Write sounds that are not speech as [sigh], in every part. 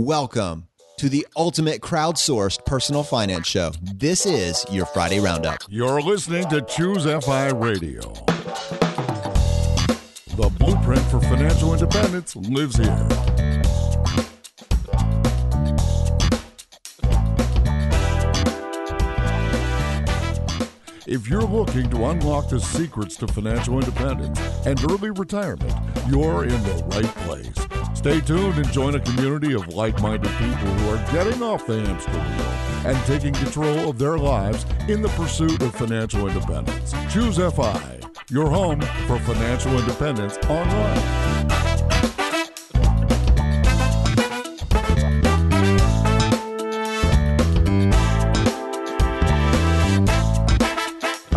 Welcome to the ultimate crowdsourced personal finance show. This is your Friday Roundup. You're listening to Choose FI Radio. The blueprint for financial independence lives here. If you're looking to unlock the secrets to financial independence and early retirement, you're in the right place. Stay tuned and join a community of like minded people who are getting off the hamster wheel and taking control of their lives in the pursuit of financial independence. Choose FI, your home for financial independence online.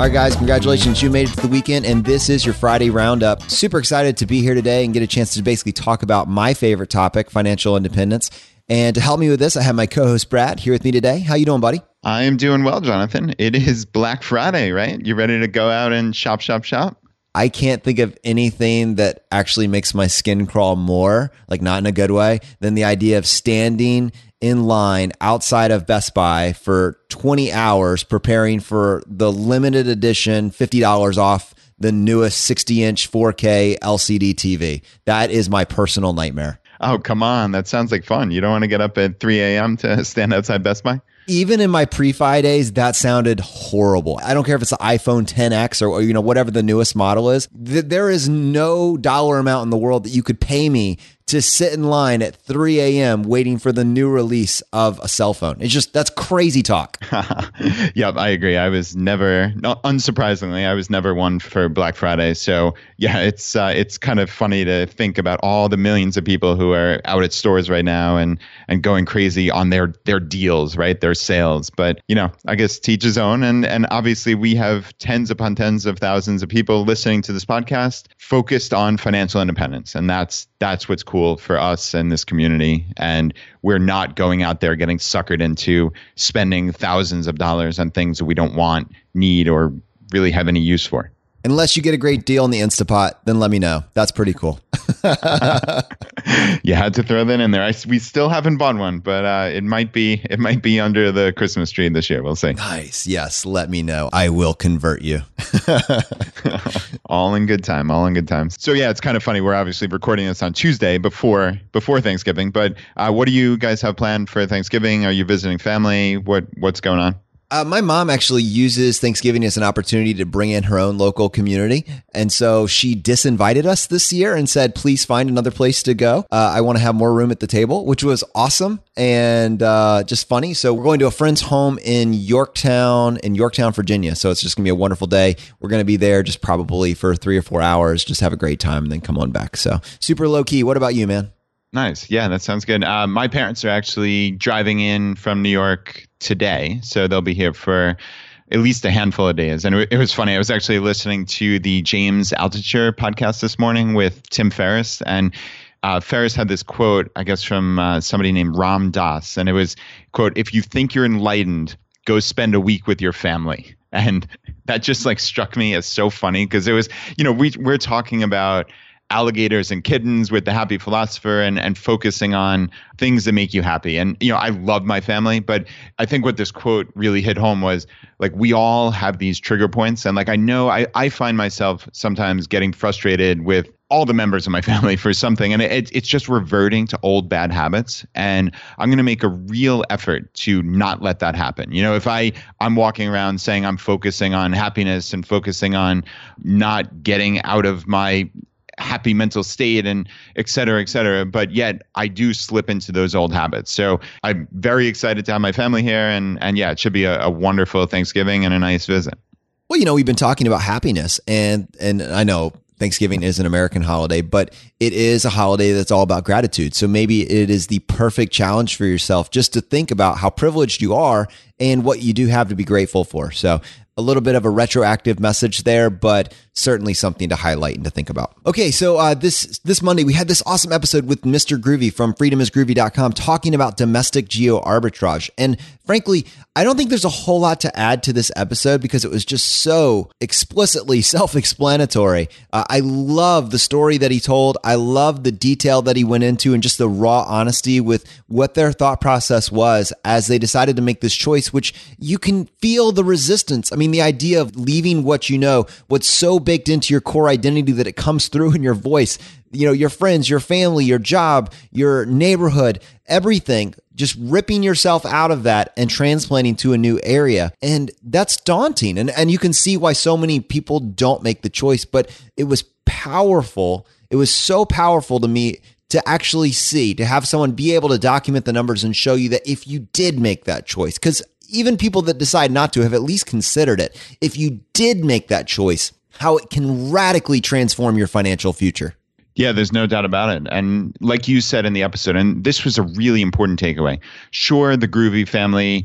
All right, guys, congratulations. You made it to the weekend, and this is your Friday Roundup. Super excited to be here today and get a chance to basically talk about my favorite topic, financial independence. And to help me with this, I have my co-host Brad here with me today. How you doing, buddy? I am doing well, Jonathan. It is Black Friday, right? You ready to go out and shop, shop, shop? I can't think of anything that actually makes my skin crawl more, like not in a good way, than the idea of standing in line outside of Best Buy for 20 hours preparing for the limited edition $50 off the newest 60 inch 4K LCD TV. That is my personal nightmare. Oh, come on. That sounds like fun. You don't want to get up at 3 a.m. to [laughs] stand outside Best Buy? even in my pre-fi days, that sounded horrible. I don't care if it's the iPhone 10X or, or you know whatever the newest model is. Th- there is no dollar amount in the world that you could pay me to sit in line at 3 a.m. waiting for the new release of a cell phone. It's just that's crazy talk. [laughs] yep, I agree. I was never, unsurprisingly, I was never one for Black Friday. So yeah, it's uh, it's kind of funny to think about all the millions of people who are out at stores right now and and going crazy on their their deals, right? Their sales. But you know, I guess teach his own. And and obviously, we have tens upon tens of thousands of people listening to this podcast focused on financial independence, and that's that's what's cool for us and this community. And we're not going out there getting suckered into spending thousands of dollars on things that we don't want, need, or really have any use for. Unless you get a great deal in the Instapot, then let me know. That's pretty cool. [laughs] you had to throw that in there. I, we still haven't bought one, but uh, it might be it might be under the Christmas tree this year. We'll see. Nice. Yes. Let me know. I will convert you. [laughs] all in good time. All in good time. So yeah, it's kind of funny. We're obviously recording this on Tuesday before before Thanksgiving. But uh, what do you guys have planned for Thanksgiving? Are you visiting family? What what's going on? Uh, my mom actually uses Thanksgiving as an opportunity to bring in her own local community. And so she disinvited us this year and said, please find another place to go. Uh, I want to have more room at the table, which was awesome and uh, just funny. So we're going to a friend's home in Yorktown, in Yorktown, Virginia. So it's just going to be a wonderful day. We're going to be there just probably for three or four hours, just have a great time and then come on back. So super low key. What about you, man? Nice. Yeah, that sounds good. Uh, my parents are actually driving in from New York today, so they'll be here for at least a handful of days. And it, was funny. I was actually listening to the James Altucher podcast this morning with Tim Ferriss, and uh, Ferriss had this quote, I guess, from uh, somebody named Ram Dass, and it was quote: "If you think you're enlightened, go spend a week with your family." And that just like struck me as so funny because it was, you know, we we're talking about alligators and kittens with the happy philosopher and, and focusing on things that make you happy. And, you know, I love my family, but I think what this quote really hit home was like, we all have these trigger points. And like, I know I, I find myself sometimes getting frustrated with all the members of my [laughs] family for something and it, it's just reverting to old bad habits and i'm going to make a real effort to not let that happen you know if i i'm walking around saying i'm focusing on happiness and focusing on not getting out of my happy mental state and et cetera, et cetera. But yet I do slip into those old habits. So I'm very excited to have my family here. And, and yeah, it should be a, a wonderful Thanksgiving and a nice visit. Well, you know, we've been talking about happiness and, and I know Thanksgiving is an American holiday, but it is a holiday that's all about gratitude. So maybe it is the perfect challenge for yourself just to think about how privileged you are and what you do have to be grateful for. So a little bit of a retroactive message there, but certainly something to highlight and to think about. Okay, so uh, this this Monday we had this awesome episode with Mr. Groovy from freedomisgroovy.com talking about domestic geo arbitrage. And frankly, I don't think there's a whole lot to add to this episode because it was just so explicitly [laughs] self explanatory. Uh, I love the story that he told. I love the detail that he went into and just the raw honesty with what their thought process was as they decided to make this choice, which you can feel the resistance. I mean, the idea of leaving what you know, what's so baked into your core identity that it comes through in your voice you know, your friends, your family, your job, your neighborhood, everything, just ripping yourself out of that and transplanting to a new area. And that's daunting. And, and you can see why so many people don't make the choice, but it was powerful. It was so powerful to me to actually see, to have someone be able to document the numbers and show you that if you did make that choice, because even people that decide not to have at least considered it, if you did make that choice, how it can radically transform your financial future. Yeah, there's no doubt about it. And like you said in the episode, and this was a really important takeaway. Sure, the Groovy family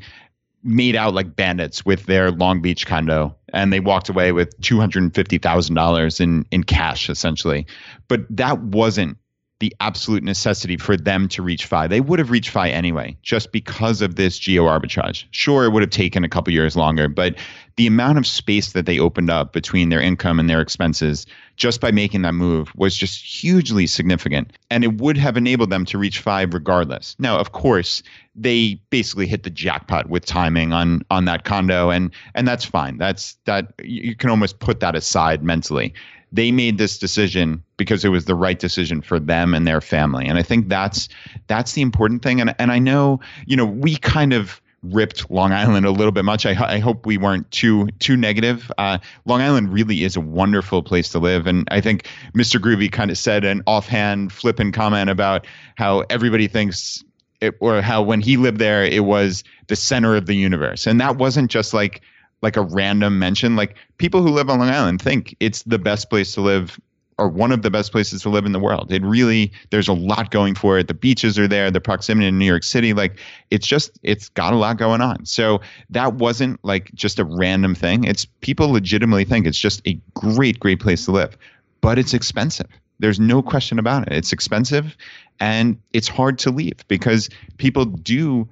made out like bandits with their Long Beach condo and they walked away with $250,000 in in cash essentially. But that wasn't the absolute necessity for them to reach FI. They would have reached FI anyway, just because of this geo arbitrage. Sure, it would have taken a couple years longer, but the amount of space that they opened up between their income and their expenses just by making that move was just hugely significant. And it would have enabled them to reach FI regardless. Now, of course, they basically hit the jackpot with timing on on that condo and and that's fine. That's that you can almost put that aside mentally they made this decision because it was the right decision for them and their family. And I think that's that's the important thing. And and I know you know we kind of ripped Long Island a little bit much. I, I hope we weren't too too negative. Uh, Long Island really is a wonderful place to live, and I think Mr. Groovy kind of said an offhand, flippant comment about how everybody thinks. It, or how when he lived there, it was the center of the universe, and that wasn't just like like a random mention. Like people who live on Long Island think it's the best place to live or one of the best places to live in the world. It really there's a lot going for it. The beaches are there, the proximity to New York City, like it's just it's got a lot going on. So that wasn't like just a random thing. It's people legitimately think it's just a great great place to live. But it's expensive. There's no question about it. It's expensive and it's hard to leave because people do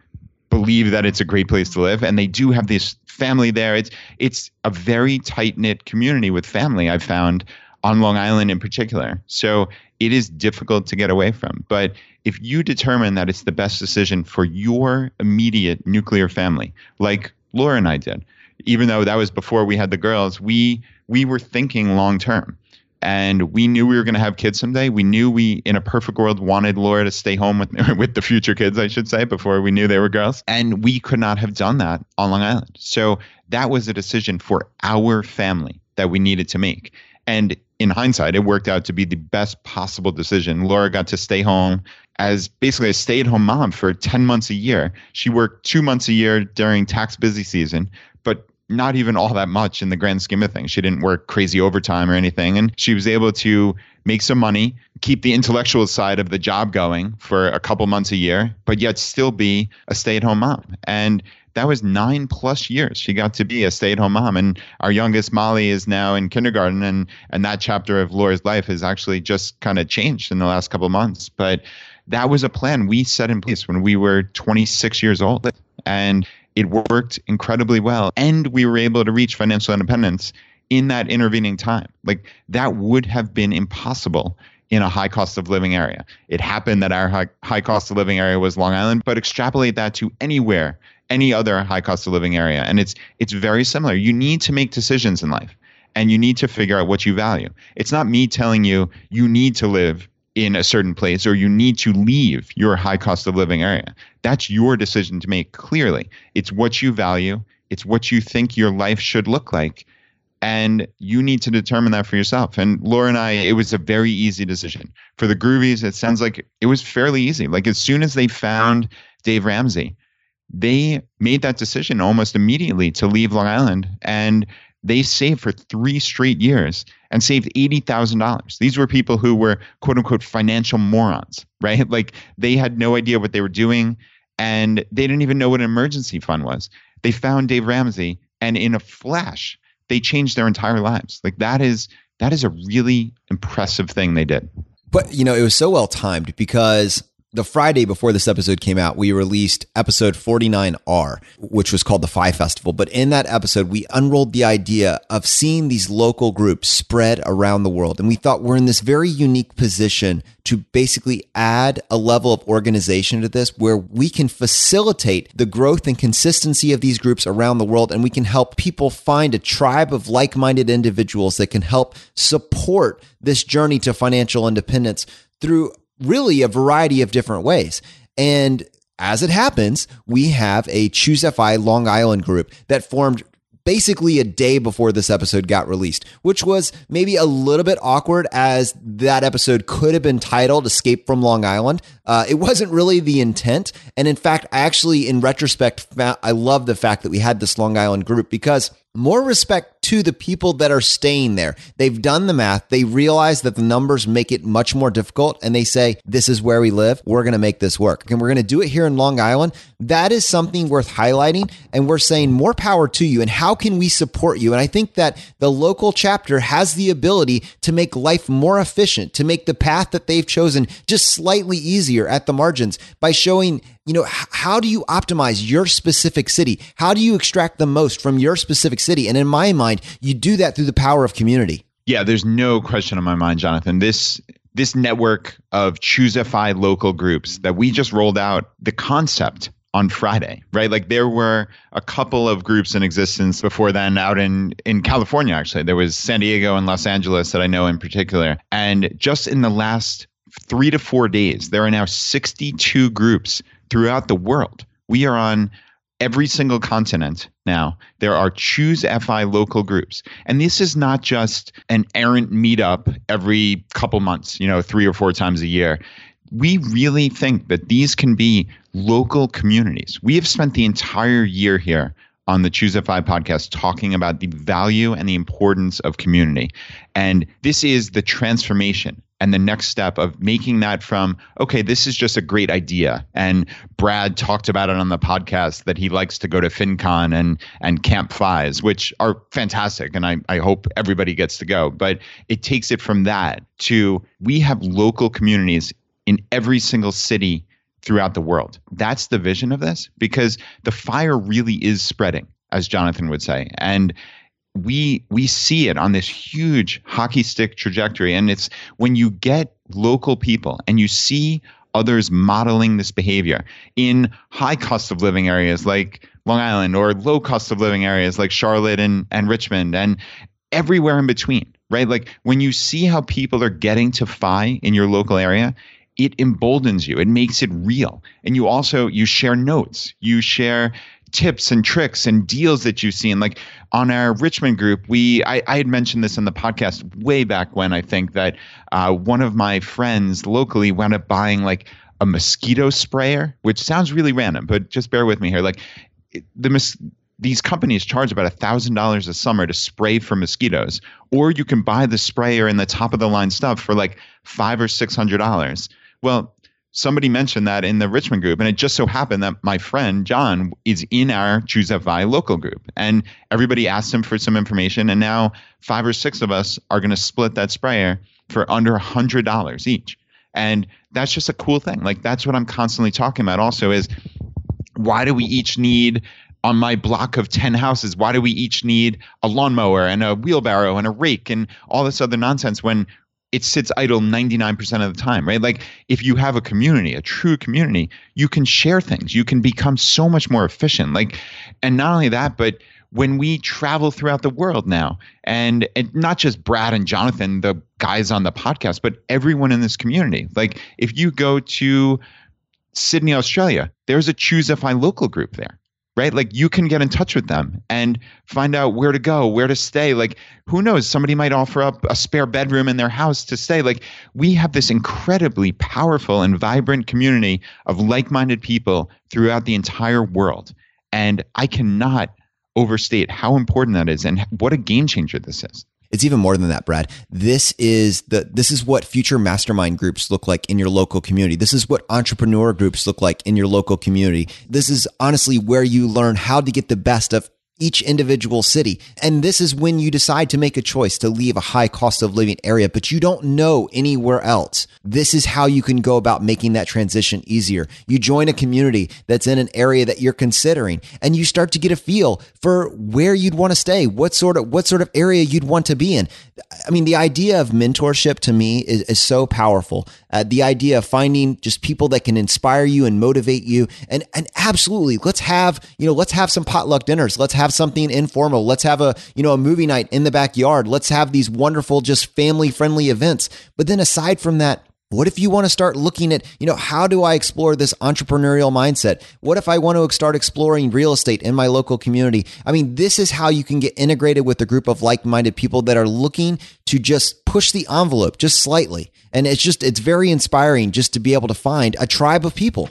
believe that it's a great place to live and they do have this family there. It's it's a very tight knit community with family i've found on long island in particular. So it is difficult to get away from. But if you determine that it's the best decision for your immediate nuclear family like laura and i did even though that was before we had the girls we we were thinking long term and we knew we were going to have kids someday. We knew we, in a perfect world, wanted Laura to stay home with [laughs] with the future kids, I should say, before we knew they were girls. And we could not have done that on Long Island. So that was a decision for our family that we needed to make. And in hindsight, it worked out to be the best possible decision. Laura got to stay home as basically a stay at home mom for 10 months a year. She worked two months a year during tax busy season, but not even all that much in the grand scheme of things. She didn't work crazy overtime or anything. And she was able to make some money, keep the intellectual side of the job going for a couple months a year, but yet still be a stay at home mom. And that was nine plus years she got to be a stay-at-home mom and our youngest molly is now in kindergarten and and that chapter of laura's life has actually just kind of changed in the last couple months but that was a plan we set in place when we were 26 years old and it worked incredibly well. And we were able to reach financial independence in that intervening time. Like that would have been impossible in a high cost of living area. It happened that our high, high cost of living area was Long Island, but extrapolate that to anywhere, any other high cost of living area. And it's it's very similar. You need to make decisions in life and you need to figure out what you value. It's not me telling you you need to live in a certain place or you need to leave your high cost of living area. That's your decision to make clearly. It's what you value, it's what you think your life should look like. And you need to determine that for yourself. And Laura and I, it was a very easy decision. For the Groovies, it sounds like it was fairly easy. Like as soon as they found Dave Ramsey, they made that decision almost immediately to leave Long Island. And they saved for three straight years and saved $80,000. These were people who were quote unquote financial morons, [laughs] right? Like they had no idea what they were doing and they didn't even know what an emergency fund was. They found Dave Ramsey and in a flash, they changed their entire lives. Like that is that is a really impressive thing they did. But, you know, it was so well timed because the Friday before this episode came out, we released episode 49R, which was called the FI Festival. But in that episode, we unrolled the idea of seeing these local groups spread around the world. And we thought we're in this very unique position to basically add a level of organization to this where we can facilitate the growth and consistency of these groups around the world. And we can help people find a tribe of like minded individuals that can help support this journey to financial independence through really a variety of different ways. And as it happens, we have a Choose FI Long Island group that formed basically a day before this episode got released, which was maybe a little bit awkward as that episode could have been titled Escape from Long Island. Uh, it wasn't really the intent. And in fact, I actually, in retrospect, I love the fact that we had this Long Island group because more respect to the people that are staying there. They've done the math. They realize that the numbers make it much more difficult and they say, this is where we live. We're going to make this work. And we're going to do it here in Long Island. That is something worth highlighting. And we're saying more power to you. And how can we support you? And I think that the local chapter has the ability to make life more efficient, to make the path that they've chosen just slightly easier at the margins by showing you know, how do you optimize your specific city? How do you extract the most from your specific city? And in my mind, you do that through the power of community. Yeah, there's no question in my mind, Jonathan. This this network of Choose FI local groups that we just rolled out the concept on Friday, right? Like there were a couple of groups in existence before then out in in California actually. There was San Diego and Los Angeles that I know in particular. And just in the last 3 to 4 days, there are now 62 groups throughout the world. We are on every single continent now. There are Choose FI local groups. And this is not just an errant meetup every couple months, you know, three or four times a year. We really think that these can be local communities. We have spent the entire year here on the Choose FI podcast talking about the value and the importance of community. And this is the transformation and the next step of making that from okay this is just a great idea. And brad talked about it on the podcast that he likes to go to FinCon and and camp FIs which are fantastic and I, I hope everybody gets to go. But it takes it from that to we have local communities in every single city throughout the world. That's the vision of this because the fire really is spreading as jonathan would say. And we we see it on this huge hockey stick trajectory and it's when you get local people and you see others modeling this behavior in high cost of living areas like Long Island or low cost of living areas like Charlotte and, and Richmond and everywhere in between, right? Like when you see how people are getting to FI in your local area, it emboldens you. It makes it real. And you also you share notes. You share tips and tricks and deals that you've seen. Like on our Richmond group, we I, I had mentioned this in the podcast way back when I think that uh, one of my friends locally wound up buying like a mosquito sprayer, which sounds really random, but just bear with me here. Like the mos- these companies charge about a thousand dollars a summer to spray for mosquitoes, or you can buy the sprayer and the top of the line stuff for like five or six hundred dollars. Well, somebody mentioned that in the Richmond group, and it just so happened that my friend John is in our Choose FI local group, and everybody asked him for some information, and now five or six of us are going to split that sprayer for under a hundred dollars each, and that's just a cool thing. Like that's what I'm constantly talking about. Also, is why do we each need on my block of 10 houses, why do we each need a lawnmower and a wheelbarrow and a rake and all this other nonsense when it sits idle 99% of the time, right? Like if you have a community, a true community, you can share things. You can become so much more efficient. Like, and not only that, but when we travel throughout the world now, and, and not just Brad and Jonathan, the guys on the podcast, but everyone in this community. Like if you go to Sydney, Australia, there's a Choose FI local group there right? Like you can get in touch with them and find out where to go, where to stay. Like who knows, somebody might offer up a spare bedroom in their house to stay. Like we have this incredibly powerful and vibrant community of like-minded people throughout the entire world. And I cannot overstate how important that is and what a game changer this is. It's even more than that, Brad. This is the this is what future mastermind groups look like in your local community. This is what entrepreneur groups look like in your local community. This is honestly where you learn how to get the best of each individual city. And this is when you decide to make a choice to leave a high cost of living area, but you don't know anywhere else. This is how you can go about making that transition easier. You join a community that's in an area that you're considering and you start to get a feel for where you'd want to stay, what sort of what sort of area you'd want to be in. I mean, the idea of mentorship to me is, is so powerful. Uh, the idea of finding just people that can inspire you and motivate you and and absolutely let's have, you know, let's have some potluck dinners. Let's have have something informal. Let's have a, you know, a movie night in the backyard. Let's have these wonderful, just family friendly events. But then aside from that, what if you want to start looking at, you know, how do I explore this entrepreneurial mindset? What if I want to start exploring real estate in my local community? I mean, this is how you can get integrated with a group of like minded people that are looking to just push the envelope just slightly. And it's just, it's very inspiring just to be able to find a tribe of people.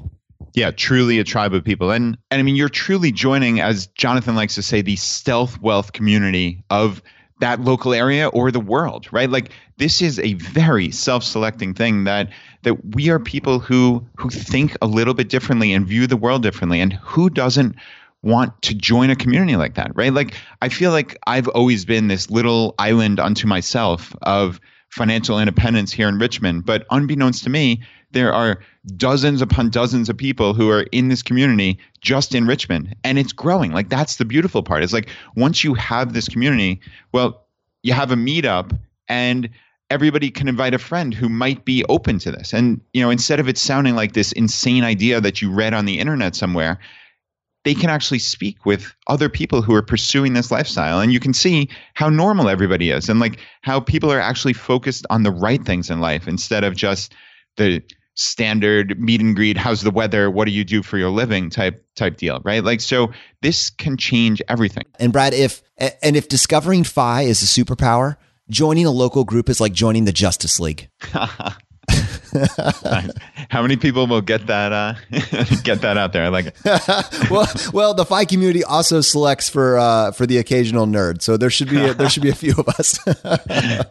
Yeah, truly a tribe of people. And and I mean you're truly joining, as Jonathan likes to say, the stealth wealth community of that local area or the world, right? Like this is a very self-selecting thing that that we are people who who think a little bit differently and view the world differently. And who doesn't want to join a community like that, right? Like I feel like I've always been this little island unto myself of financial independence here in Richmond, but unbeknownst to me, there are dozens upon dozens of people who are in this community just in Richmond and it's growing. Like that's the beautiful part. It's like once you have this community, well, you have a meetup and everybody can invite a friend who might be open to this. And you know, instead of it sounding like this insane idea that you read on the internet somewhere, they can actually speak with other people who are pursuing this lifestyle. And you can see how normal everybody is and like how people are actually focused on the right things in life instead of just the standard meet and greet how's the weather what do you do for your living type type deal right? Like so this can change everything. And brad if and if discovering FI is a superpower joining a local group is like joining the justice league [laughs] [laughs] How many people will get that uh, [laughs] get that out there? I like it. [laughs] well, well, the FI community also selects for uh, for the occasional nerd, so there should be a, there should be a few of us.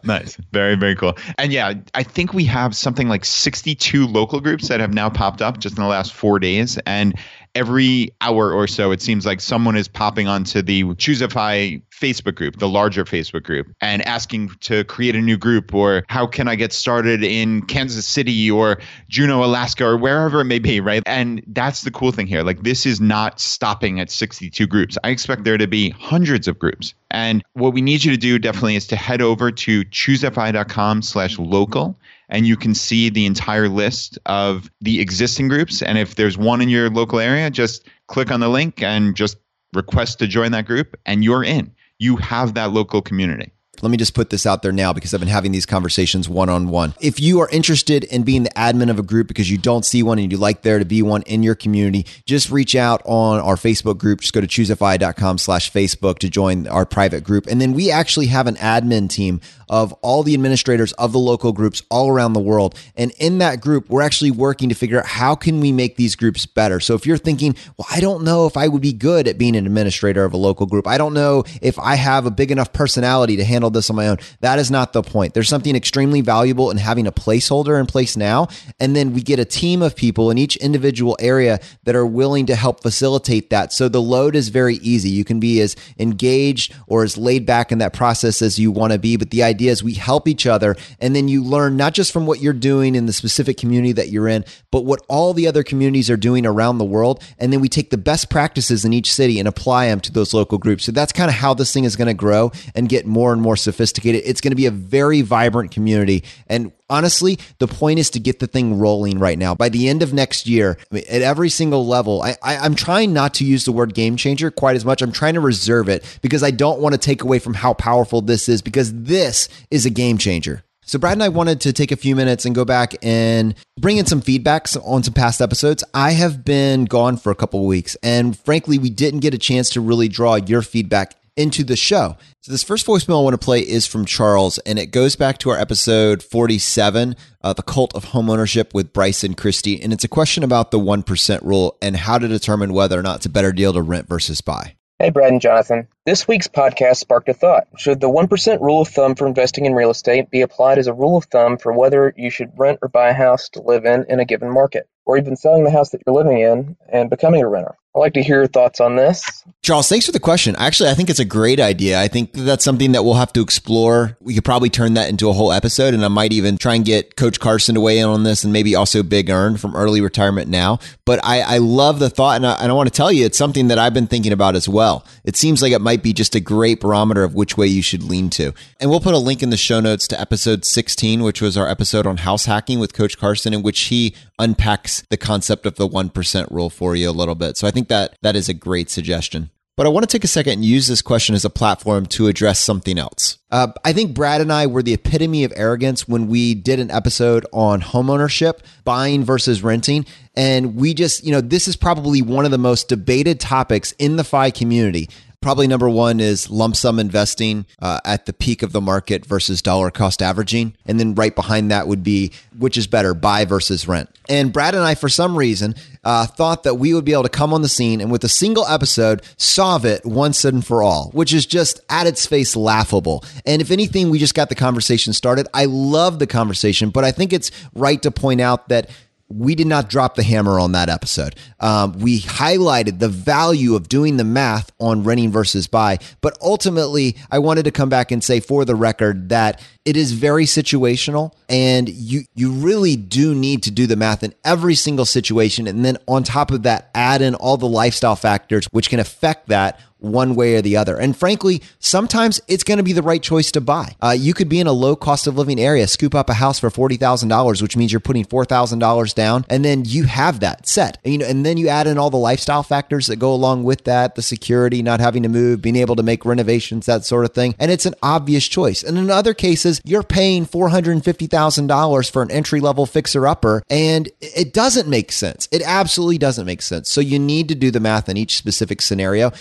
nice, very very cool. And yeah, I think we have something like sixty two local groups that have now popped up just in the last four days, and every hour or so, it seems like someone is popping onto the Choose FI Facebook group, the larger Facebook group, and asking to create a new group or how can I get started in Kansas City or Juneau, Alaska, or wherever it may be, right? And that's the cool thing here. Like, this is not stopping at 62 groups. I expect there to be hundreds of groups. And what we need you to do definitely is to head over to choosefi.com slash local and you can see the entire list of the existing groups. And if there's one in your local area, just click on the link and just request to join that group, and you're in. You have that local community. Let me just put this out there now because I've been having these conversations one on one. If you are interested in being the admin of a group because you don't see one and you'd like there to be one in your community, just reach out on our Facebook group. Just go to choosefi.com slash Facebook to join our private group. And then we actually have an admin team of all the administrators of the local groups all around the world. And in that group, we're actually working to figure out how can we make these groups better. So if you're thinking, well, I don't know if I would be good at being an administrator of a local group. I don't know if I have a big enough personality to handle this on my own. That is not the point. There's something extremely valuable in having a placeholder in place now. And then we get a team of people in each individual area that are willing to help facilitate that. So the load is very easy. You can be as engaged or as laid back in that process as you want to be. But the idea is We help each other. And then you learn not just from what you're doing in the specific community that you're in, but what all the other communities are doing around the world. And then we take the best practices in each city and apply them to those local groups. So that's kind of how this thing is going to grow and get more and more sophisticated. It's going to be a very vibrant community. And honestly, the point is to get the thing rolling right now. By the end of next year, at every single level, I, I, am trying not to use the word game changer quite as much. I'm trying to reserve it because I don't want to take away from how powerful this is because this is a game changer. So, Brad and I wanted to take a few minutes and go back and bring in some feedbacks on some past episodes. I have been gone for a couple weeks, and frankly, we didn't get a chance to really draw your feedback into the show. So, this first voicemail I want to play is from Charles, and it goes back to our episode 47, uh, The Cult of Homeownership with Bryce and Christy. And it's a question about the 1% rule and how to determine whether or not it's a better deal to rent versus buy. Hey, Brad and Jonathan. This week's podcast sparked a thought. Should the 1% rule of thumb for investing in real estate be applied as a rule of thumb for whether you should rent or buy a house to live in in a given market, or even selling the house that you're living in and becoming a renter? I'd like to hear your thoughts on this. Charles, thanks for the question. Actually, I think it's a great idea. I think that's something that we'll have to explore. We could probably turn that into a whole episode, and I might even try and get Coach Carson to weigh in on this and maybe also Big ERN from early retirement now. But I, I love the thought, and I, and I want to tell you, it's something that I've been thinking about as well. It seems like it might be just a great barometer of which way you should lean to. And we'll put a link in the show notes to episode 16, which was our episode on house hacking with Coach Carson, in which he unpacks the concept of the 1% rule for you a little bit. So I think that that is a great suggestion. But I want to take a second and use this question as a platform to address something else. Uh, I think Brad and I were the epitome of arrogance when we did an episode on homeownership, buying versus renting. And we just, you know, this is probably one of the most debated topics in the FI community. Probably number one is lump sum investing uh, at the peak of the market versus dollar cost averaging. And then right behind that would be which is better, buy versus rent. And Brad and I, for some reason, uh, thought that we would be able to come on the scene and with a single episode solve it once and for all, which is just at its face laughable. And if anything, we just got the conversation started. I love the conversation, but I think it's right to point out that we did not drop the hammer on that episode. Um, we highlighted the value of doing the math on renting versus buy, but ultimately, I wanted to come back and say for the record that it is very situational, and you you really do need to do the math in every single situation, and then on top of that, add in all the lifestyle factors which can affect that one way or the other. And frankly, sometimes it's going to be the right choice to buy. Uh, you could be in a low cost of living area, scoop up a house for $40,000, which means you're putting $4,000 down, and then you have that set. And, you know, and then you add in all the lifestyle factors that go along with that, the security, not having to move, being able to make renovations, that sort of thing. And it's an obvious choice. And in other cases, you're paying $450,000 for an entry level fixer upper, and it doesn't make sense. It absolutely doesn't make sense. So you need to do the math in each specific scenario.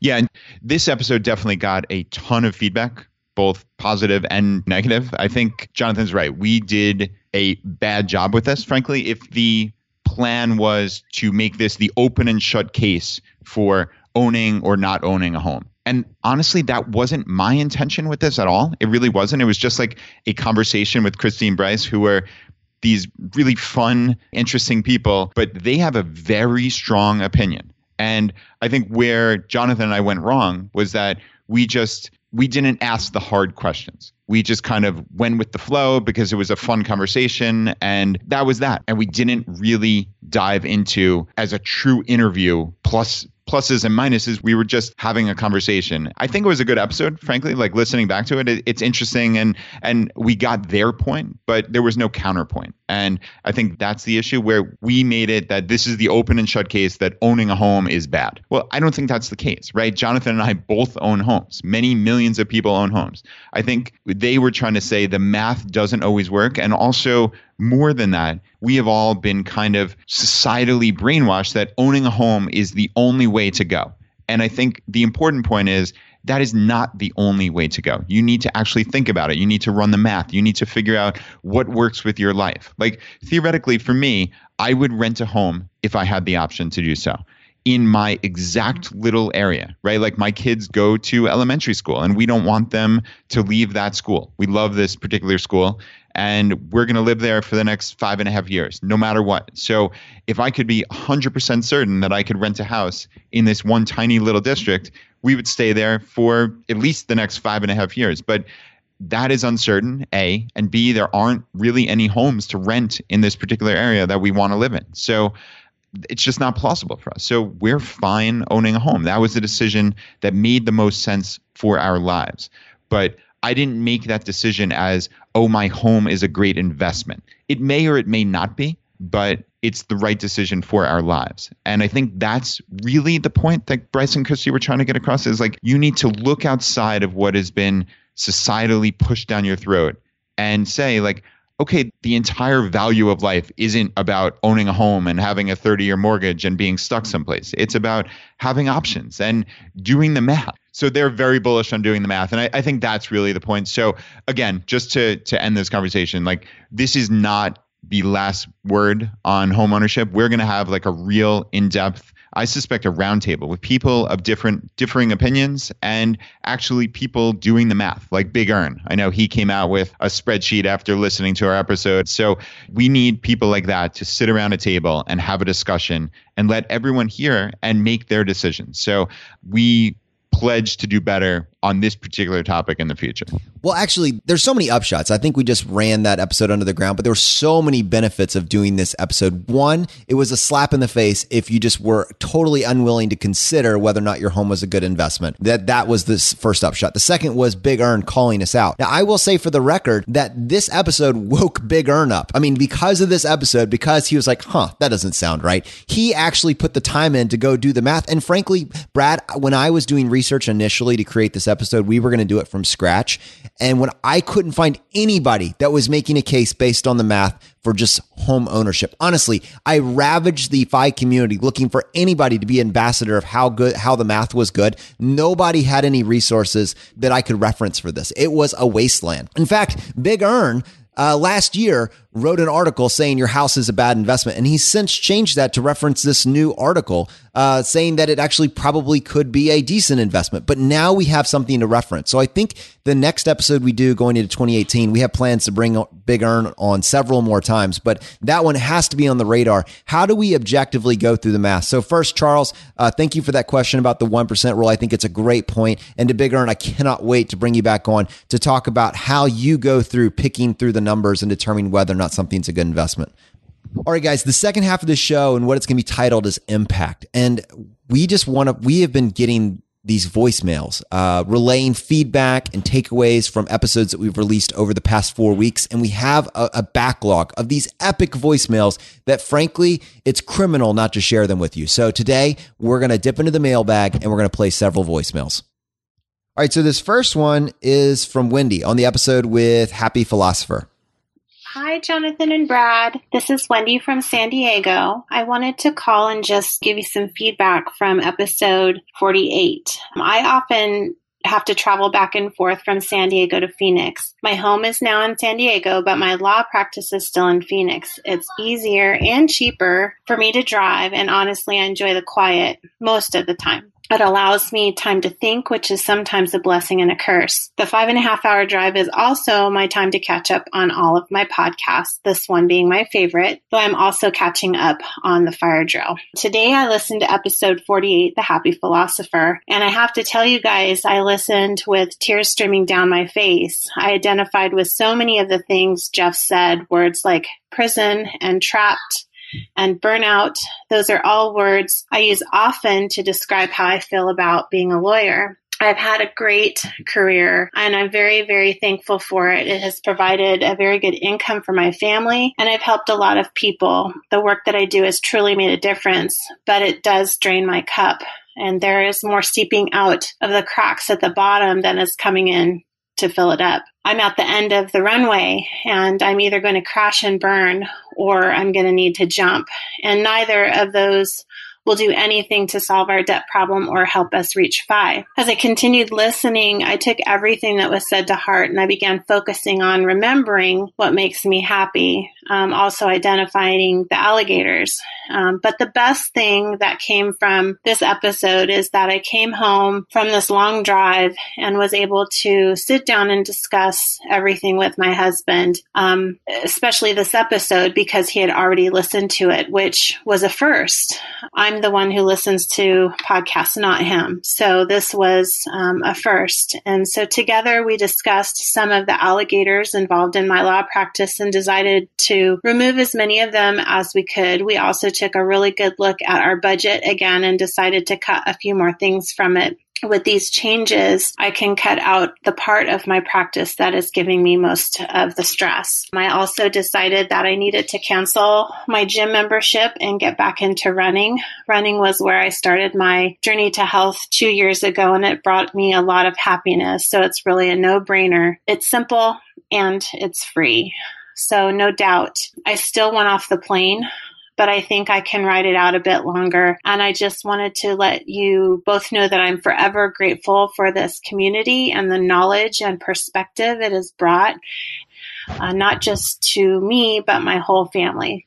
Yeah, and this episode definitely got a ton of feedback, both positive and negative. I think Jonathan's right. We did a bad job with this, frankly. If the plan was to make this the open and shut case for owning or not owning a home. And honestly, that wasn't my intention with this at all. It really wasn't. It was just like a conversation with Christine Bryce, who were these really fun, interesting people, but they have a very strong opinion. And I think where Jonathan and I went wrong was that we just we didn't ask the hard questions. We just kind of went with the flow because it was a fun conversation and that was that. And we didn't really dive into as a true interview plus pluses and minuses. We were just having a conversation. I think it was a good episode, frankly. Like listening back to it, it, it's interesting, and and we got their point, but there was no counterpoint. And I think that's the issue where we made it that this is the open and shut case that owning a home is bad. Well, I don't think that's the case, right? Jonathan and I both own homes. Many millions of people own homes. I think they were trying to say the math doesn't always work, and also more than that, we have all been kind of societally brainwashed that owning a home is the only way to go. And I think the important point is that is not the only way to go. You need to actually think about it. You need to run the math. You need to figure out what works with your life. Like theoretically, for me, I would rent a home if I had the option to do so in my exact little area, right? Like my kids go to elementary school and we don't want them to leave that school. We love this particular school and we're going to live there for the next five and a half years, no matter what. So if I could be 100% certain that I could rent a house in this one tiny little district, we would stay there for at least the next five and a half years. But that is uncertain, A, and B, there aren't really any homes to rent in this particular area that we want to live in. So it's just not plausible for us. So we're fine owning a home. That was the decision that made the most sense for our lives. But I didn't make that decision as, oh, my home is a great investment. It may or it may not be, but it's the right decision for our lives. And I think that's really the point that Bryce and Christy were trying to get across is like you need to look outside of what has been societally pushed down your throat and say, like, okay, the entire value of life isn't about owning a home and having a 30 year mortgage and being stuck someplace. It's about having options and doing the math. So they're very bullish on doing the math. And I, I think that's really the point. So again, just to to end this conversation, like this is not be last word on home ownership. We're going to have like a real in depth I suspect a roundtable with people of different differing opinions and actually people doing the math, like Big ERN. I know he came out with a spreadsheet after listening to our episode. So we need people like that to sit around a table and have a discussion and let everyone hear and make their decisions. So we pledge to do better on this particular topic in the future. Well, actually, there's so many upshots. I think we just ran that episode under the ground, but there were so many benefits of doing this episode. One, it was a slap in the face if you just were totally unwilling to consider whether or not your home was a good investment. That that was the first upshot. The second was Big ERN calling us out. Now, I will say for the record that this episode woke Big ERN up. I mean, because of this episode, because he was like, "Huh, that doesn't sound right." He actually put the time in to go do the math. And frankly, Brad, when I was doing research initially to create this episode, we were going to do it from scratch. And when I couldn't find anybody that was making a case based on the math for just home ownership, honestly, I ravaged the FI community looking for anybody to be ambassador of how good, how the math was good. Nobody had any resources that I could reference for this. It was a wasteland. In fact, Big ERN uh, last year wrote an article saying your house is a bad investment. And he's since changed that to reference this new article uh, saying that it actually probably could be a decent investment. But now we have something to reference. So I think the next episode we do going into 2018, we have plans to bring Big ERN on several more times, but that one has to be on the radar. How do we objectively go through the math? So first, Charles, uh, thank you for that question about the 1% rule. I think it's a great point. And to Big ERN, I cannot wait to bring you back on to talk about how you go through picking through the numbers and determining whether not something something's a good investment. All right, guys, the second half of the show and what it's going to be titled is Impact. And we just want to, we have been getting these voicemails, uh, relaying feedback and takeaways from episodes that we've released over the past four weeks. And we have a, a, backlog of these epic voicemails that, frankly, it's criminal not to share them with you. So today we're going to dip into the mailbag and we're going to play several voicemails. All right, so this first one is from Wendy on the episode with Happy Philosopher. Hi, Jonathan and Brad. This is Wendy from San Diego. I wanted to call and just give you some feedback from episode 48. I often have to travel back and forth from San Diego to Phoenix. My home is now in San Diego, but my law practice is still in Phoenix. It's easier and cheaper for me to drive, and honestly, I enjoy the quiet most of the time. It allows me time to think, which is sometimes a blessing and a curse. The five and a half hour drive is also my time to catch up on all of my podcasts, this one being my favorite, though I'm also catching up on the fire drill. Today I listened to episode 48, The Happy Philosopher, and I have to tell you guys, I listened with tears streaming down my face. I identified with so many of the things Jeff said, words like prison and trapped and burnout. Those are all words I use often to describe how I feel about being a lawyer. I've had a great career and I'm very, very thankful for it. It has provided a very good income for my family and I've helped a lot of people. The work that I do has truly made a difference, but it does drain my cup and there is more seeping out of the cracks at the bottom than is coming in to fill it up. I'm at the end of the runway and I'm either going to crash and burn or I'm going to need to jump. And neither of those will do anything to solve our debt problem or help us reach FI. As I continued listening, I took everything that was said to heart and I began focusing on remembering what makes me happy, um, also identifying the alligators. Um, but the best thing that came from this episode is that I came home from this long drive and was able to sit down and discuss everything with my husband, um, especially this episode because he had already listened to it, which was a first. I'm the one who listens to podcasts, not him. So this was um, a first. And so together we discussed some of the alligators involved in my law practice and decided to remove as many of them as we could. We also took a really good look at our budget again and decided to cut a few more things from it with these changes, I can cut out the part of my practice that is giving me most of the stress. I also decided that I needed to cancel my gym membership and get back into running. Running was where I started my journey to health two years ago, and it brought me a lot of happiness. So it's really a no brainer. It's simple and it's free. So, no doubt, I still went off the plane but I think I can write it out a bit longer. And I just wanted to let you both know that I'm forever grateful for this community and the knowledge and perspective it has brought. uh, not just to me, but my whole family.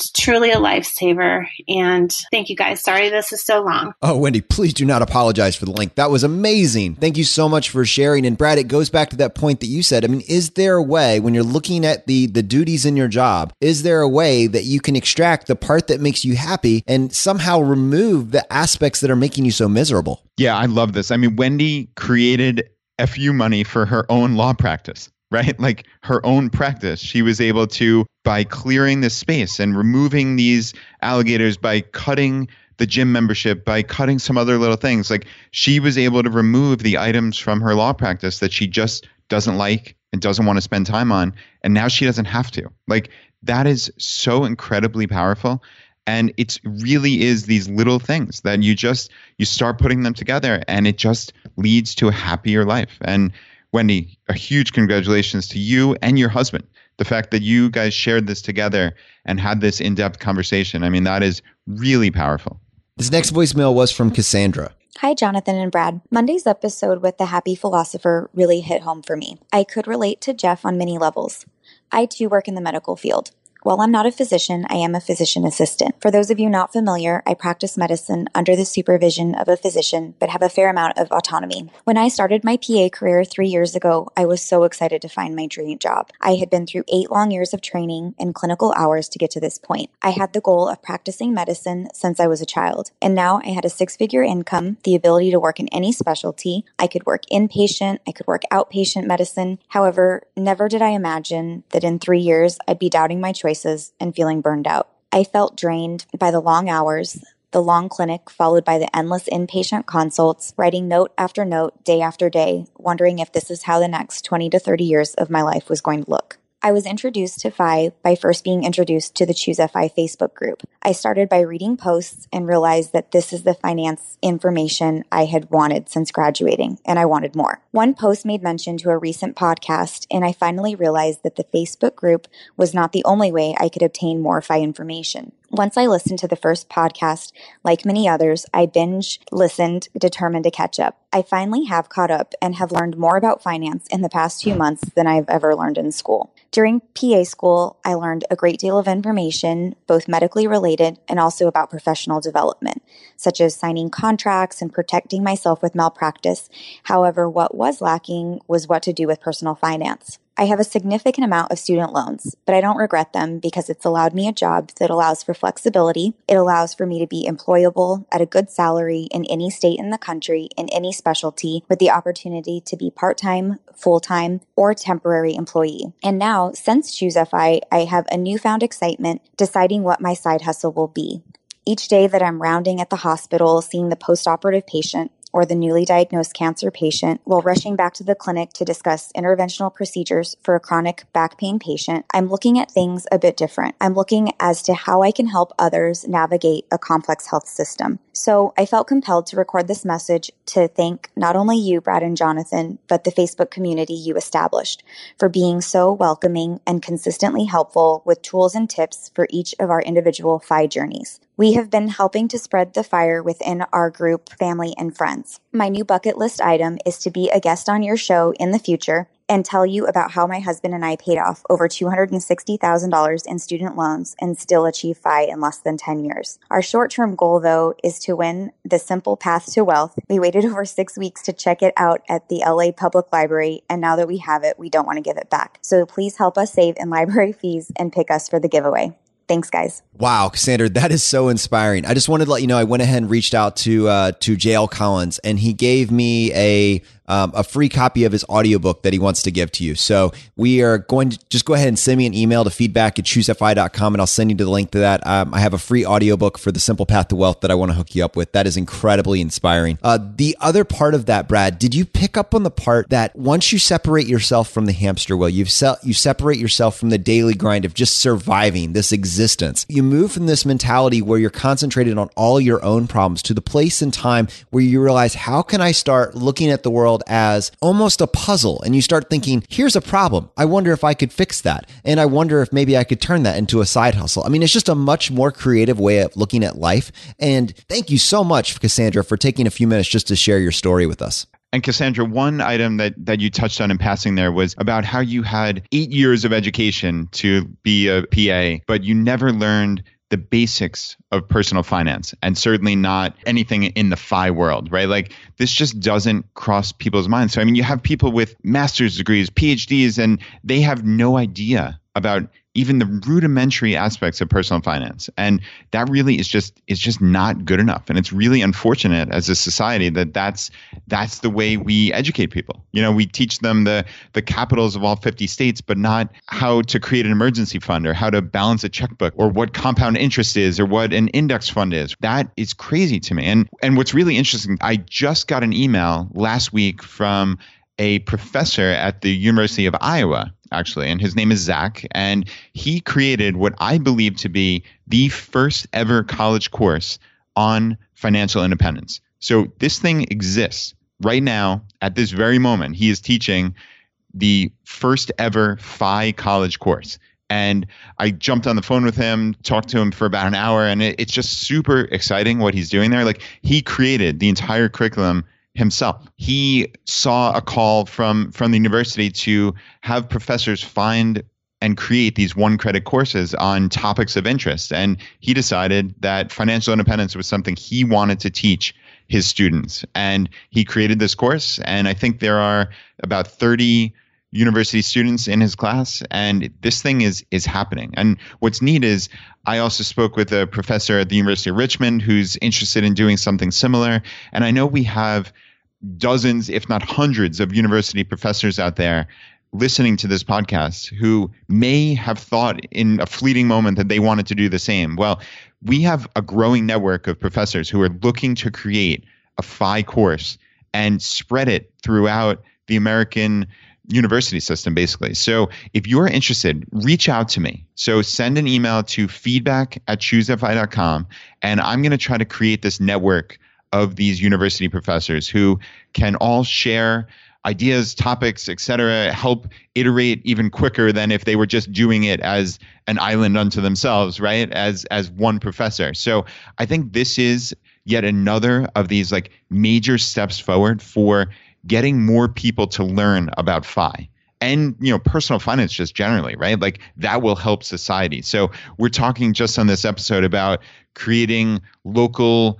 It's truly a lifesaver. And thank you guys. Sorry this is so long. Oh, Wendy, please do not apologize for the link. That was amazing. Thank you so much for sharing. And Brad, it goes back to that point that you said. I mean, is there a way when you're looking at the the duties in your job, is there a way that you can extract the part that makes you happy and somehow remove the aspects that are making you so miserable? Yeah, I love this. I mean, Wendy created FU money for her own law practice right? [laughs] Like her own practice. She was able to, by clearing the space and removing these alligators, by cutting the gym membership, by cutting some other little things, like she was able to remove the items from her law practice that she just doesn't like and doesn't want to spend time on. And now she doesn't have to. Like that is so incredibly powerful. And it really is these little things that you just you start putting them together and it just leads to a happier life. And Wendy, a huge congratulations to you and your husband. The fact that you guys shared this together and had this in depth conversation, I mean, that is really powerful. This next voicemail was from Cassandra. Hi, Jonathan and Brad. Monday's episode with the happy philosopher really hit home for me. I could relate to Jeff on many levels. I too work in the medical field. While I'm not a physician, I am a physician assistant. For those of you not familiar, I practice medicine under the supervision of a physician, but have a fair amount of autonomy. When I started my PA career three years ago, I was so excited to find my dream job. I had been through eight long years of training and clinical hours to get to this point. I had the goal of practicing medicine since I was a child, and now I had a six figure income, the ability to work in any specialty. I could work inpatient, I could work outpatient medicine. However, never did I imagine that in three years I'd be doubting my choice choices and feeling burned out. I felt drained by the long hours, the long clinic followed by the endless inpatient consults, writing note after note, day after day, wondering if this is how the next 20 to 30 years of my life was going to look. I was introduced to FI by first being introduced to the Choose FI Facebook group. I started by reading posts and realized that this is the finance information I had wanted since graduating, and I wanted more. One post made mention to a recent podcast, and I finally realized that the Facebook group was not the only way I could obtain more FI information. Once I listened to the first podcast, like many others, I binge listened, determined to catch up. I finally have caught up and have learned more about finance in the past few months than I've ever learned in school. During PA school, I learned a great deal of information, both medically related and also about professional development, such as signing contracts and protecting myself with malpractice. However, what was lacking was what to do with personal finance. I have a significant amount of student loans, but I don't regret them because it's allowed me a job that allows for flexibility. It allows for me to be employable at a good salary in any state in the country, in any specialty, with the opportunity to be part time, full time, or temporary employee. And now, since Choose FI, I have a newfound excitement deciding what my side hustle will be. Each day that I'm rounding at the hospital, seeing the post operative patient, or the newly diagnosed cancer patient while rushing back to the clinic to discuss interventional procedures for a chronic back pain patient, I'm looking at things a bit different. I'm looking as to how I can help others navigate a complex health system. So I felt compelled to record this message to thank not only you, Brad and Jonathan, but the Facebook community you established for being so welcoming and consistently helpful with tools and tips for each of our individual FI journeys. We have been helping to spread the fire within our group, family, and friends. My new bucket list item is to be a guest on your show in the future and tell you about how my husband and I paid off over $260,000 in student loans and still achieve FI in less than 10 years. Our short term goal, though, is to win the simple path to wealth. We waited [laughs] over six weeks to check it out at the LA Public Library, and now that we have it, we don't want to give it back. So please help us save in [laughs] library fees and pick us for the giveaway. Thanks, guys. Wow, Cassandra, that is so inspiring. I just wanted to let you know I went ahead and reached out to uh, to JL Collins, and he gave me a um, a free copy of his audiobook that he wants to give to you. So we are going to just go ahead and send me an email to feedback at choosefi.com and I'll send you the link to that. Um, I have a free audiobook for the simple path to wealth that I want to hook you up with. That is incredibly inspiring. Uh, the other part of that, Brad, did you pick up on the part that once you separate yourself from the hamster wheel, you se- you separate yourself from the daily grind of just surviving this existence. You move from this mentality where you're concentrated on all your own problems to the place and time where you realize, how can I start looking at the world world as almost a puzzle. And you start thinking, here's a problem. I wonder if I could fix that. And I wonder if maybe I could turn that into a side hustle. I mean, it's just a much more creative way of looking at life. And thank you so much, Cassandra, for taking a few minutes just to share your story with us. And Cassandra, one item that, that you touched on in passing there was about how you had eight years of education to be a PA, but you never learned the basics of personal finance and certainly not anything in the FI world, right? Like this just doesn't cross people's minds. So, I mean, you have people with master's degrees, PhDs, and they have no idea about even the rudimentary aspects of personal finance. And that really is just is just not good enough. And it's really unfortunate as a society that that's that's the way we educate people. You know we teach them the the capitals of all 50 states but not how to create an emergency fund or how to balance a checkbook or what compound interest is or what an index fund is. That is crazy to me. And and what's really interesting i just got an email last week from a professor at the University of Iowa actually, and his name is Zach. And he created what I believe to be the first ever college course on financial independence. So this thing exists right now at this very moment. He is teaching the first ever FI college course. And I jumped on the phone with him, talked to him for about an hour, and it, it's just super exciting what he's doing there. Like he created the entire curriculum himself. He saw a call from from the university to have professors find and create these one credit courses on topics of interest. And he decided that financial independence was something he wanted to teach his students. And he created this course and I think there are about 30 university students in his class and this thing is is happening. And what's neat is i also spoke with a professor at the university of richmond who's interested in doing something similar. And i know we have dozens if not hundreds of university professors out there listening to this podcast who may have thought in a fleeting moment that they wanted to do the same well we have a growing network of professors who are looking to create a FI course and spread it throughout the american university system basically. So if you're interested, reach out to me. So send an email to feedback at choosefi.com and I'm going to try to create this network of these university professors who can all share ideas, topics, etc., help iterate even quicker than if they were just doing it as an island unto themselves, right? As as one professor. So I think this is yet another of these like major steps forward for getting more people to learn about FI and you know personal finance just generally right like that will help society so we're talking just on this episode about creating local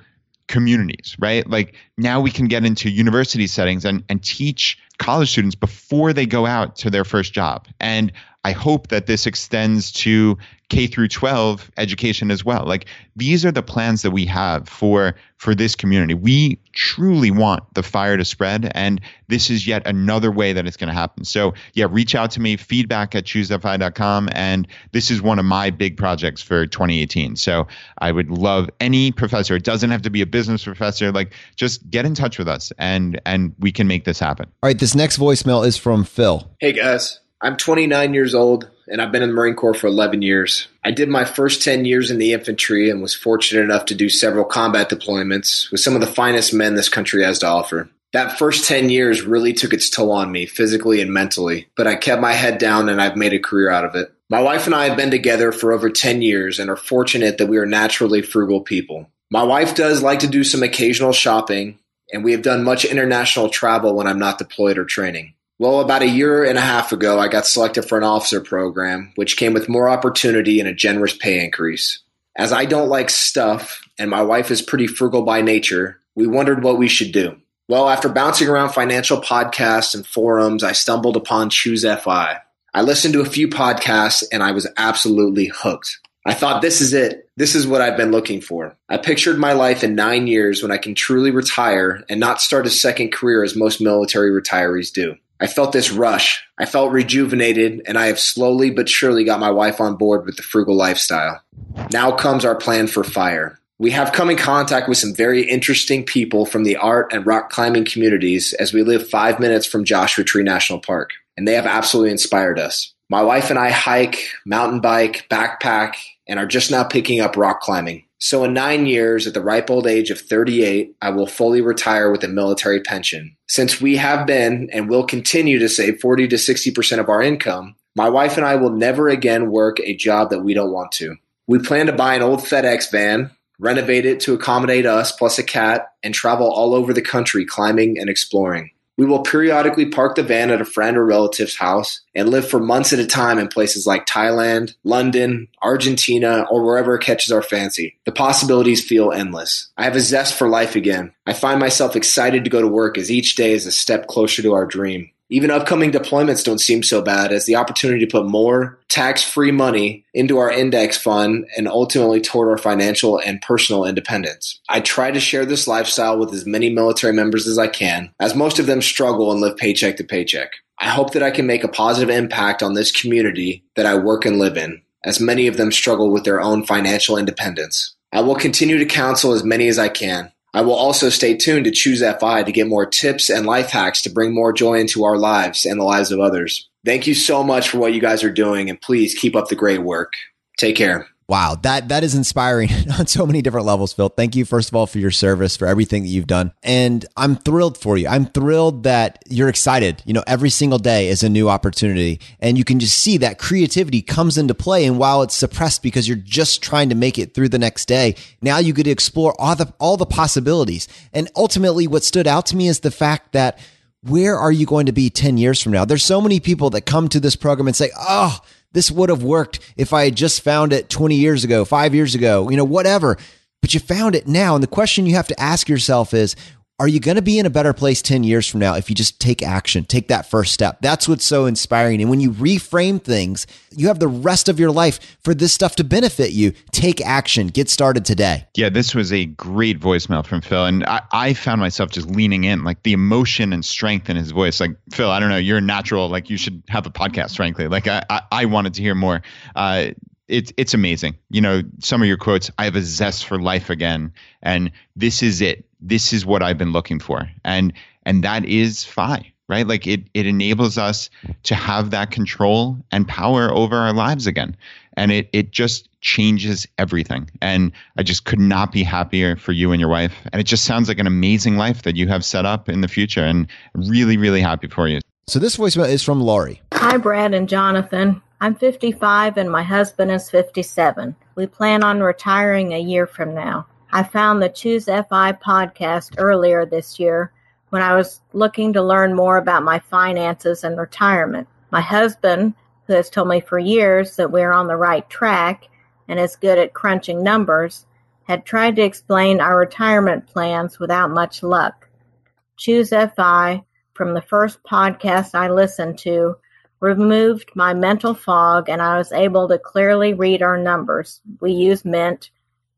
communities right? Like now we can get into university settings and and teach college students before they go out to their first job. And i hope that this extends to K through 12 education as well. Like these are the plans that we have for for this community. We truly want the fire to spread and this is yet another way that it's going to happen. So, yeah, reach out to me feedback at choosefi.com and this is one of my big projects for 2018. So, I would love any professor. It doesn't have to be a business professor, like just get in touch with us and and we can make this happen. All right, this next voicemail is from Phil. Hey guys, I'm 29 years old and I've been in the Marine Corps for 11 years. I did my first 10 years in the infantry and was fortunate enough to do several combat deployments with some of the finest men this country has to offer. That first 10 years really took its toll on me, physically and mentally, but I kept my head down and I've made a career out of it. My wife and I have been together for over 10 years and are fortunate that we are naturally frugal people. My wife does like to do some occasional shopping, and we have done much international travel when I'm not deployed or training. Well, about a year and a half ago, I got selected for an officer program, which came with more opportunity and a generous pay increase. As I don't like stuff, and my wife is pretty frugal by nature, we wondered what we should do. Well, after bouncing around financial podcasts and forums, I stumbled upon Choose FI. I listened to a few podcasts and I was absolutely hooked. I thought, this is it. This is what I've been looking for. I pictured my life in nine years when I can truly retire and not start a second career as most military retirees do. I felt this rush. I felt rejuvenated, and I have slowly but surely got my wife on board with the frugal lifestyle. Now comes our plan for fire. We have come in contact with some very interesting people from the art and rock climbing communities as we live five minutes from Joshua Tree National Park, and they have absolutely inspired us. My wife and I hike, mountain bike, backpack, and are just now picking up rock climbing. So, in nine years, at the ripe old age of 38, I will fully retire with a military pension. Since we have been and will continue to save 40 to 60% of our income, my wife and I will never again work a job that we don't want to. We plan to buy an old FedEx van, renovate it to accommodate us plus a cat, and travel all over the country climbing and exploring. We will periodically park the van at a friend or relative's house and live for months at a time in places like Thailand, London, Argentina, or wherever catches our fancy. The possibilities feel endless. I have a zest for life again. I find myself excited to go to work as each day is a step closer to our dream. Even upcoming deployments don't seem so bad as the opportunity to put more tax free money into our index fund and ultimately toward our financial and personal independence. I try to share this lifestyle with as many military members as I can, as most of them struggle and live paycheck to paycheck. I hope that I can make a positive impact on this community that I work and live in, as many of them struggle with their own financial independence. I will continue to counsel as many as I can. I will also stay tuned to Choose FI to get more tips and life hacks to bring more joy into our lives and the lives of others. Thank you so much for what you guys are doing, and please keep up the great work. Take care. Wow, that that is inspiring [laughs] on so many different levels, Phil. Thank you first of all for your service, for everything that you've done. And I'm thrilled for you. I'm thrilled that you're excited. You know, every single day is a new opportunity and you can just see that creativity comes into play and while it's suppressed because you're just trying to make it through the next day, now you get to explore all the all the possibilities. And ultimately what stood out to me is the fact that where are you going to be 10 years from now? There's so many people that come to this program and say, "Oh, this would have worked if I had just found it 20 years ago, five years ago, you know, whatever. But you found it now. And the question you have to ask yourself is, are you going to be in a better place 10 years from now if you just take action, take that first step? That's what's so inspiring. And when you reframe things, you have the rest of your life for this stuff to benefit you. Take action, get started today. Yeah, this was a great voicemail from Phil. And I, I found myself just leaning in, like the emotion and strength in his voice. Like, Phil, I don't know, you're natural. Like, you should have a podcast, frankly. Like, I, I, I wanted to hear more. Uh, it's it's amazing. You know, some of your quotes, I have a zest for life again. And this is it this is what I've been looking for. And and that is FI, right? Like it it enables us to have that control and power over our lives again. And it it just changes everything. And I just could not be happier for you and your wife. And it just sounds like an amazing life that you have set up in the future and really, really happy for you. So this voicemail is from Laurie. Hi, Brad and Jonathan. I'm 55 and my husband is 57. We plan on retiring a year from now. I found the Choose FI podcast earlier this year when I was looking to learn more about my finances and retirement. My husband, who has told me for years that we're on the right track and is good at crunching numbers, had tried to explain our retirement plans without much luck. Choose FI, from the first podcast I listened to, removed my mental fog and I was able to clearly read our numbers. We use Mint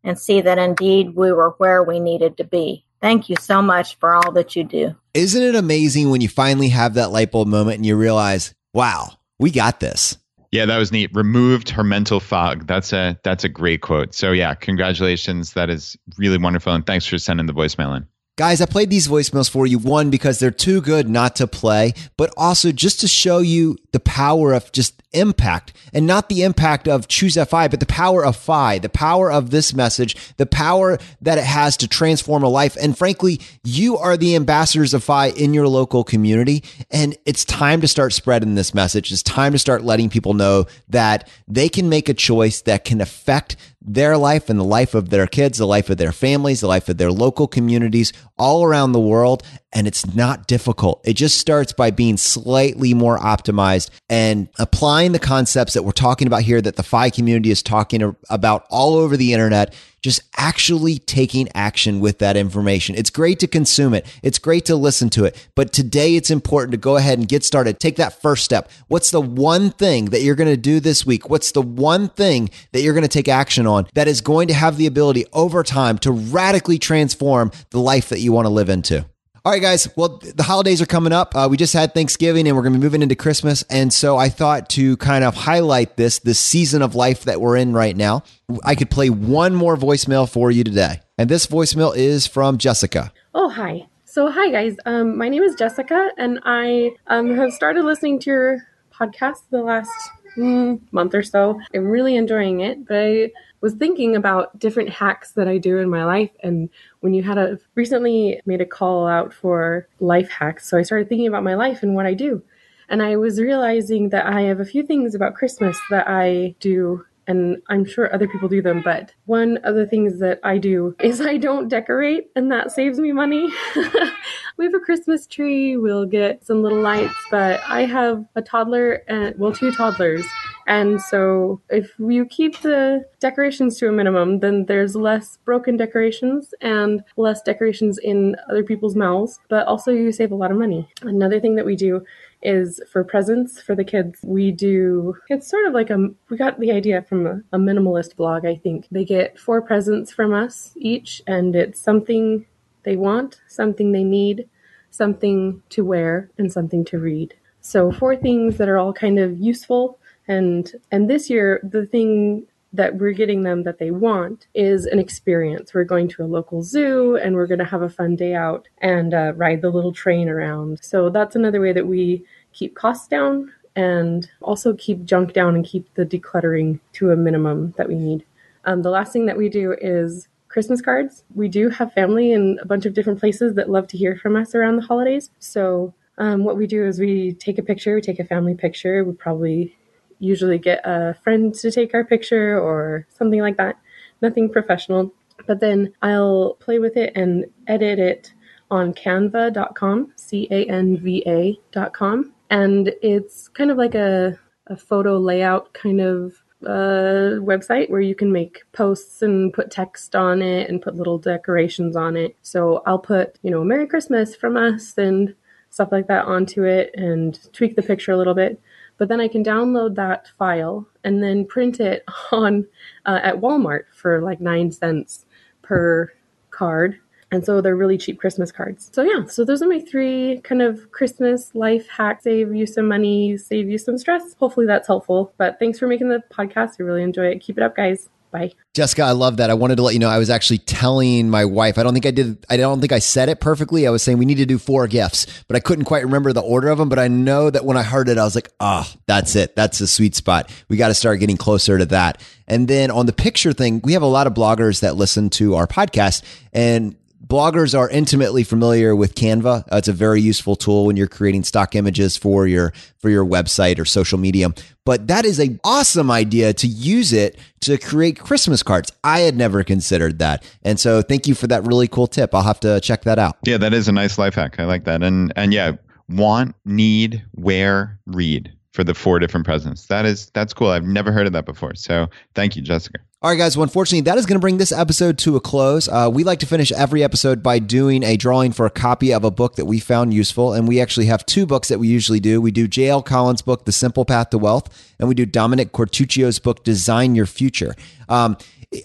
and see that indeed we were where we needed to be. Thank you so much for all that you do. Isn't it amazing when you finally have that light bulb moment and you realize, wow, we got this? Yeah, that was neat. Removed her mental fog. That's a that's a great quote. So yeah, congratulations. That is really wonderful. And thanks for sending the voicemail in. Guys, I played these voicemails for you, one, because they're too good not to play, but also just to show you the power of just impact and not the impact of choose FI, but the power of FI, the power of this message, the power that it has to transform a life. And frankly, you are the ambassadors of FI in your local community. And it's time to start spreading this message. It's time to start letting people know that they can make a choice that can affect their life and the life of their kids, the life of their families, the life of their local communities all around the world. And it's not difficult. It just starts by being slightly more optimized and applying the concepts that we're talking about here that the FI community is talking about all over the internet just actually taking action with that information. It's great to consume it. It's great to listen to it. But today it's important to go ahead and get started. Take that first step. What's the one thing that you're going to do this week? What's the one thing that you're going to take action on that is going to have the ability over time to radically transform the life that you want to live into? All right, guys. Well, the holidays are coming up. Uh, we just had Thanksgiving and we're going to be moving into Christmas. And so I thought to kind of highlight this, this season of life that we're in right now, I could play one more voicemail for you today. And this voicemail is from Jessica. Oh, hi. So, hi, guys. Um, my name is Jessica, and I um, have started listening to your podcast the last mm, month or so. I'm really enjoying it, but I was thinking about different hacks that I do in my life. And when you had a recently made a call out for life hacks, so I started thinking about my life and what I do. And I was realizing that I have a few things about Christmas that I do and I'm sure other people do them, but one of the things that I do [laughs] is I don't decorate, and that saves me money. [laughs] we have a Christmas tree, we'll get some little lights, but I have a toddler and, well, two toddlers. And so if you keep the decorations to a minimum, then there's less broken decorations and less decorations in other people's mouths, but also you save a lot of money. Another thing that we do is for presents for the kids. We do, it's sort of like a, we got the idea from a, a minimalist blog, I think. They get four presents from us each, and it's something they want, something they need, something to wear, and something to read. So four things that are all kind of useful and and this year the thing that we're getting them that they want is an experience. We're going to a local zoo and we're going to have a fun day out and uh, ride the little train around. So that's another way that we keep costs down and also keep junk down and keep the decluttering to a minimum that we need. Um, the last thing that we do is Christmas cards. We do have family in a bunch of different places that love to hear from us around the holidays. So um, what we do is we take a picture, we take a family picture. We probably usually get a friend to take our picture or something like that. Nothing professional. But then I'll play with it and edit it on canva.com, C A N V A.com. And it's kind of like a, a photo layout kind of uh, website where you can make posts and put text on it and put little decorations on it. So I'll put, you know, Merry Christmas from us and stuff like that onto it and tweak the picture a little bit but then I can download that file and then print it [laughs] on uh, at Walmart for like nine cents per card. And so they're really cheap Christmas cards. So yeah, so those are my three kind of Christmas life hacks. Save you some money, save you some stress. Hopefully that's helpful. But thanks for making the podcast. I really enjoy it. Keep it up, guys. Bye. Jessica, I love that. I wanted to let you know I was actually telling my wife. I don't think I did. I don't think I said it perfectly. I was saying we need to do four gifts, but I couldn't quite remember the order of them. But I know that when I heard it, I was like, ah, oh, that's it. That's the sweet spot. We got to start getting closer to that. And then on the picture thing, we have a lot of bloggers that listen to our podcast, and bloggers are intimately familiar with Canva. Uh, it's a very useful tool when you're creating stock images for your for your website or social media. But that is an awesome idea to use it to create Christmas cards. I had never considered that. And so thank you for that really cool tip. I'll have to check that out. Yeah, that is a nice life hack. I like that. And and yeah, want, need, wear, read for the four different presents. That is that's cool. I've never heard of that before. So thank you, Jessica. All right, guys. Well, unfortunately, that is going to bring this episode to a close. Uh, we like to finish every episode by doing a drawing for a copy of a book that we found useful. And we actually have two books that we usually do. We do J.L. Collins' book, The Simple Path to Wealth, and we do Dominick Quartuccio's book, Design Your Future. Um,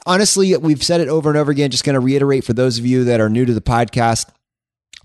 honestly, we've said it over and over again. Just going to reiterate for those of you that are new to the podcast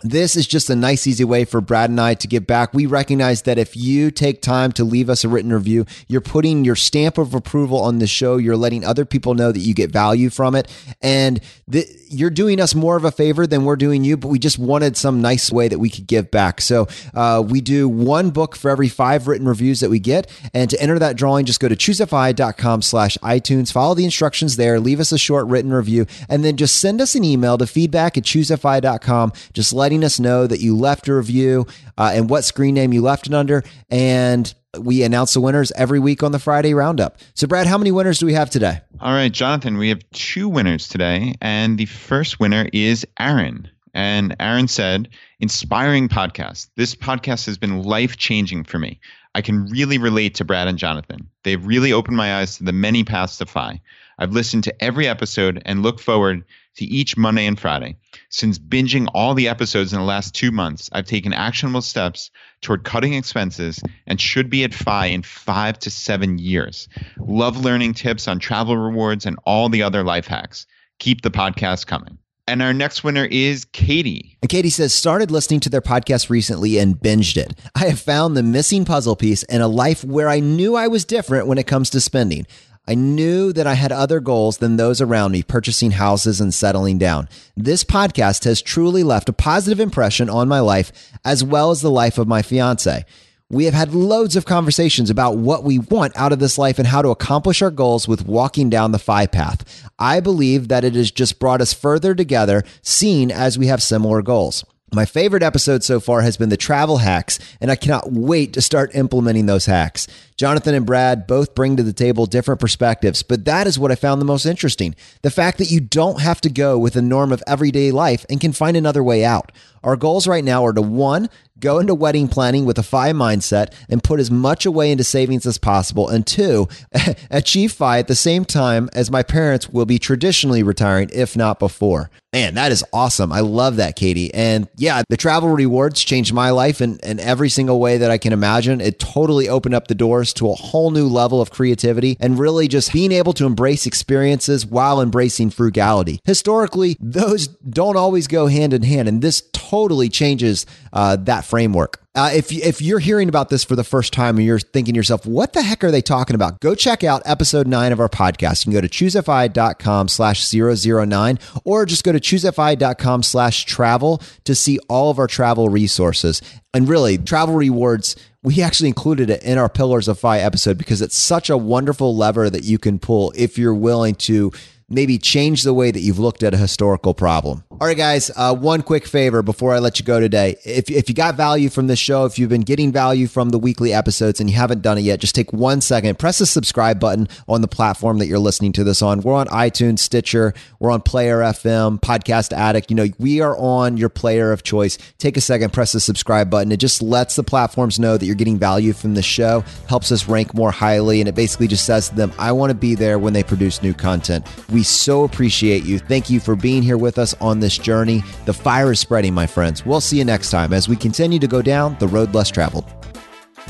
this is just a nice, easy way for Brad and I to give back. We recognize that if you take time to leave us a written review, you're putting your stamp of approval on the show. You're letting other people know that you get value from it. And the, you're doing us more of a favor than we're doing you, but we just wanted some nice way that we could give back. So uh, we do one book for every five written reviews that we get. And to enter that drawing, just go to choosefi.com slash iTunes, follow the instructions there, leave us a short written review, and then just send us an email to feedback at choosefi.com. Just let letting us know that you left a review uh, and what screen name you left it under. And we announce the winners every week on the Friday Roundup. So, Brad, how many winners do we have today? All right, Jonathan, we have two winners today. And the first winner is Aaron. And Aaron said, Inspiring podcast. This podcast has been life changing for me. I can really relate to Brad and Jonathan. They've really opened my eyes to the many paths to FI. I've listened to every episode and look forward to each Monday and Friday. Since binging all the episodes in the last two months, I've taken actionable steps toward cutting expenses and should be at FI in five to seven years. Love learning tips on travel rewards and all the other life hacks. Keep the podcast coming. And our next winner is Katie. And Katie says, started listening to their podcast recently and binged it. I have found the missing puzzle piece in a life where I knew I was different when it comes to spending. I knew that I had other goals than those around me, purchasing houses and settling down. This podcast has truly left a positive impression on my life as well as the life of my fiance. We have had loads of conversations about what we want out of this life and how to accomplish our goals with walking down the FI path. I believe that it has just brought us further together, seeing as we have similar goals. My favorite episode so far has been the travel hacks, and I cannot wait to start implementing those hacks. Jonathan and Brad both bring to the table different perspectives, but that is what I found the most interesting. The fact that you don't have to go with the norm of everyday life and can find another way out. Our goals right now are to one, go into wedding planning with a FI mindset and put as much away into savings as possible. And two, [laughs] achieve FI at the same time as my parents will be traditionally retiring, if not before. Man, that is awesome. I love that, Katie. And yeah, the travel rewards changed my life in, in every single way that I can imagine. It totally opened up the doors to a whole new level of creativity and really just being able to embrace experiences while embracing frugality. Historically, those don't always go hand in hand. And this totally changes uh, that framework. Uh, if, if you're hearing about this for the first time and you're thinking to yourself, what the heck are they talking about? Go check out episode nine of our podcast. You can go to choosefi.com slash 009 or just go to choosefi.com slash travel to see all of our travel resources. And really, travel rewards, we actually included it in our Pillars of FI episode because it's such a wonderful lever that you can pull if you're willing to maybe change the way that you've looked at a historical problem. All right, guys, uh, one quick favor before I let you go today. If, if you got value from this show, if you've been getting value from the weekly episodes and you haven't done it yet, just take one second, press the subscribe button on the platform that you're listening to this on. We're on iTunes, Stitcher, we're on Player FM, Podcast Addict. You know, we are on your player of choice. Take a second, press the subscribe button. It just lets the platforms know that you're getting value from the show, helps us rank more highly, and it basically just says to them, I want to be there when they produce new content. So appreciate you. Thank you for being here with us on this journey. The fire is spreading, my friends. We'll see you next time as we continue to go down the road less traveled.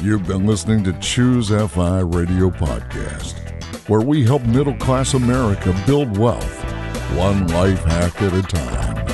You've been listening to Choose FI Radio Podcast, where we help middle class America build wealth, one life hack at a time.